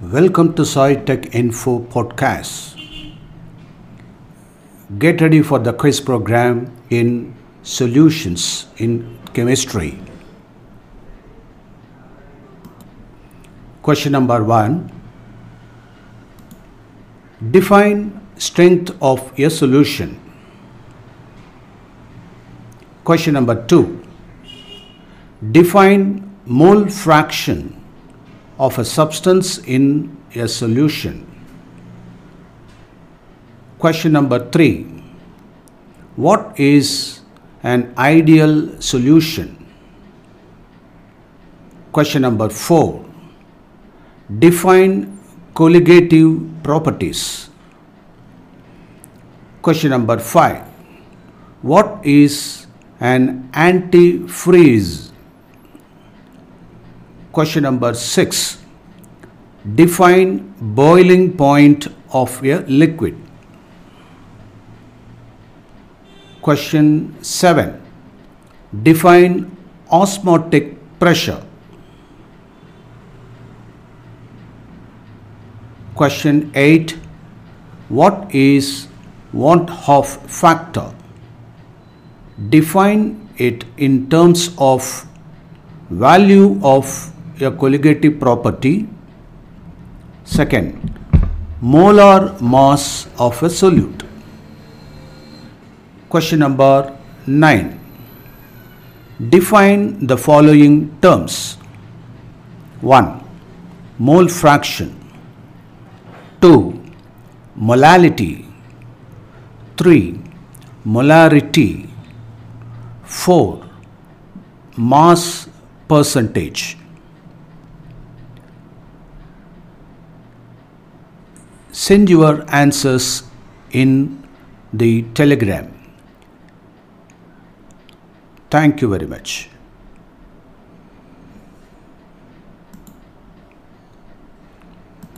Welcome to SciTech Info Podcast. Get ready for the quiz program in solutions in chemistry. Question number one Define strength of a solution. Question number two Define mole fraction of a substance in a solution. Question number three What is an ideal solution? Question number four Define colligative properties. Question number five What is an antifreeze? Question number 6. Define boiling point of a liquid. Question 7. Define osmotic pressure. Question 8. What is van 't Hoff factor? Define it in terms of value of a colligative property. Second, molar mass of a solute. Question number 9. Define the following terms. 1. Mole fraction. 2. Molality. 3. Molarity. 4. Mass percentage. Send your answers in the telegram. Thank you very much.